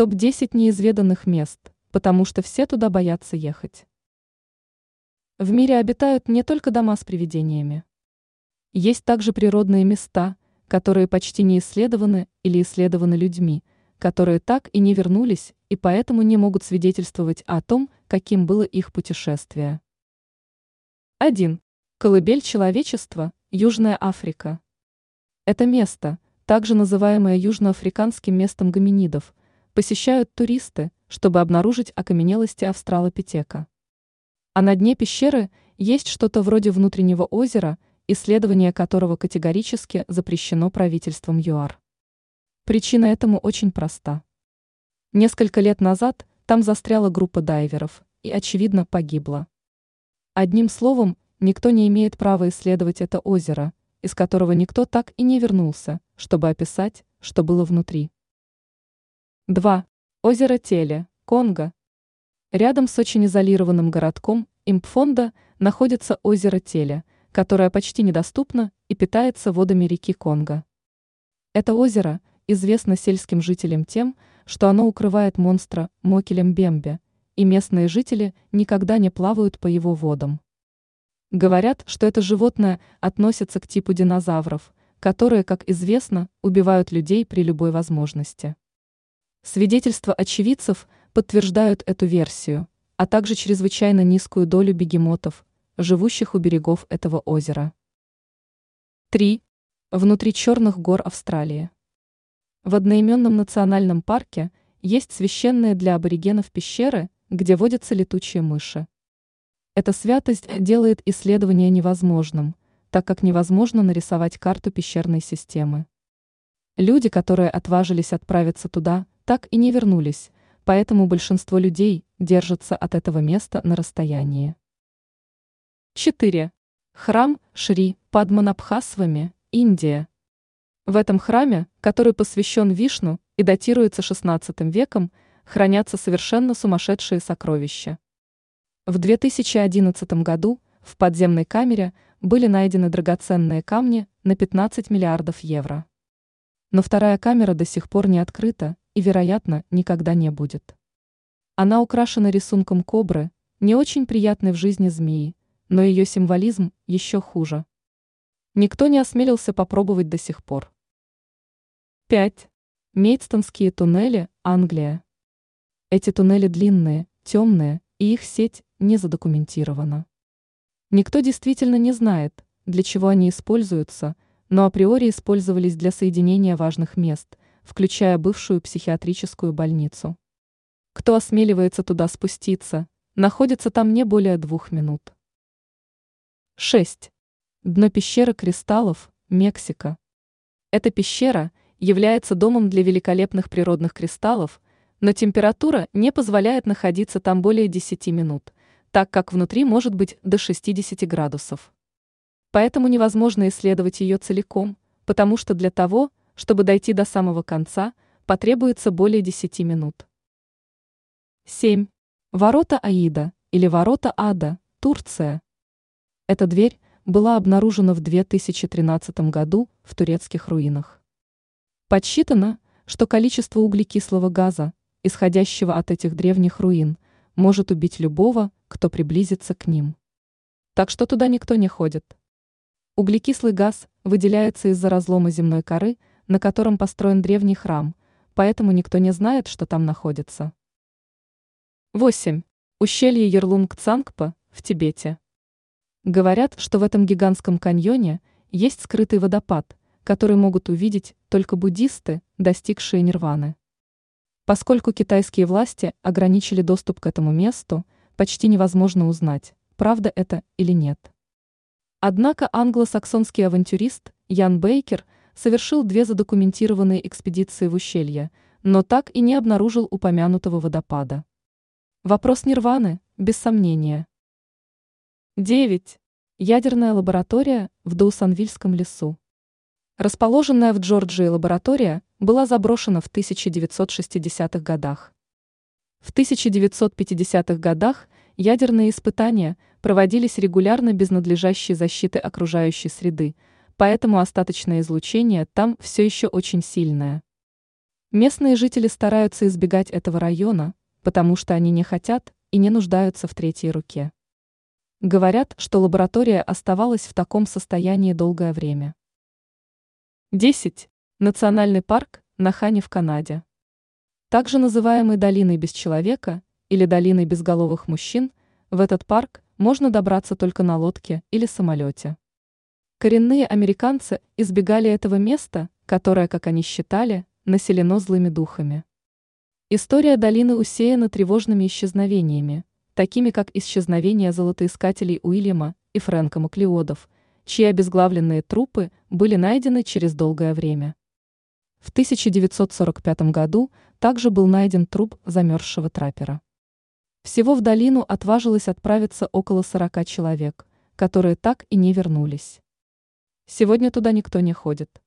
Топ-10 неизведанных мест, потому что все туда боятся ехать. В мире обитают не только дома с привидениями. Есть также природные места, которые почти не исследованы или исследованы людьми, которые так и не вернулись и поэтому не могут свидетельствовать о том, каким было их путешествие. 1. Колыбель человечества, Южная Африка. Это место, также называемое южноафриканским местом гоминидов, посещают туристы, чтобы обнаружить окаменелости австралопитека. А на дне пещеры есть что-то вроде внутреннего озера, исследование которого категорически запрещено правительством ЮАР. Причина этому очень проста. Несколько лет назад там застряла группа дайверов и, очевидно, погибла. Одним словом, никто не имеет права исследовать это озеро, из которого никто так и не вернулся, чтобы описать, что было внутри. 2. Озеро Теле, Конго. Рядом с очень изолированным городком Импфонда находится озеро Теле, которое почти недоступно и питается водами реки Конго. Это озеро известно сельским жителям тем, что оно укрывает монстра Мокелем Бембе, и местные жители никогда не плавают по его водам. Говорят, что это животное относится к типу динозавров, которые, как известно, убивают людей при любой возможности. Свидетельства очевидцев подтверждают эту версию, а также чрезвычайно низкую долю бегемотов, живущих у берегов этого озера. 3. Внутри Черных гор Австралии. В одноименном национальном парке есть священные для аборигенов пещеры, где водятся летучие мыши. Эта святость делает исследование невозможным, так как невозможно нарисовать карту пещерной системы. Люди, которые отважились отправиться туда, так и не вернулись, поэтому большинство людей держатся от этого места на расстоянии. 4. Храм Шри Падманабхасвами, Индия. В этом храме, который посвящен Вишну и датируется XVI веком, хранятся совершенно сумасшедшие сокровища. В 2011 году в подземной камере были найдены драгоценные камни на 15 миллиардов евро. Но вторая камера до сих пор не открыта, и, вероятно, никогда не будет. Она украшена рисунком кобры, не очень приятной в жизни змеи, но ее символизм еще хуже. Никто не осмелился попробовать до сих пор. 5. Мейдстонские туннели, Англия. Эти туннели длинные, темные, и их сеть не задокументирована. Никто действительно не знает, для чего они используются, но априори использовались для соединения важных мест, включая бывшую психиатрическую больницу. Кто осмеливается туда спуститься, находится там не более двух минут. 6. Дно пещеры кристаллов, Мексика. Эта пещера является домом для великолепных природных кристаллов, но температура не позволяет находиться там более 10 минут, так как внутри может быть до 60 градусов. Поэтому невозможно исследовать ее целиком, потому что для того, чтобы дойти до самого конца, потребуется более 10 минут. 7. Ворота Аида или Ворота Ада, Турция. Эта дверь была обнаружена в 2013 году в турецких руинах. Подсчитано, что количество углекислого газа, исходящего от этих древних руин, может убить любого, кто приблизится к ним. Так что туда никто не ходит. Углекислый газ выделяется из-за разлома земной коры – на котором построен древний храм, поэтому никто не знает, что там находится. 8. Ущелье Ерлунг-Цангпа в Тибете. Говорят, что в этом гигантском каньоне есть скрытый водопад, который могут увидеть только буддисты, достигшие нирваны. Поскольку китайские власти ограничили доступ к этому месту, почти невозможно узнать, правда это или нет. Однако англосаксонский авантюрист Ян Бейкер – совершил две задокументированные экспедиции в ущелье, но так и не обнаружил упомянутого водопада. Вопрос Нирваны, без сомнения. 9. Ядерная лаборатория в Доусанвильском лесу. Расположенная в Джорджии лаборатория была заброшена в 1960-х годах. В 1950-х годах ядерные испытания проводились регулярно без надлежащей защиты окружающей среды – поэтому остаточное излучение там все еще очень сильное. Местные жители стараются избегать этого района, потому что они не хотят и не нуждаются в третьей руке. Говорят, что лаборатория оставалась в таком состоянии долгое время. 10. Национальный парк Нахани в Канаде. Также называемый долиной без человека или долиной безголовых мужчин, в этот парк можно добраться только на лодке или самолете. Коренные американцы избегали этого места, которое, как они считали, населено злыми духами. История долины усеяна тревожными исчезновениями, такими как исчезновение золотоискателей Уильяма и Фрэнка Маклеодов, чьи обезглавленные трупы были найдены через долгое время. В 1945 году также был найден труп замерзшего траппера. Всего в долину отважилось отправиться около 40 человек, которые так и не вернулись. Сегодня туда никто не ходит.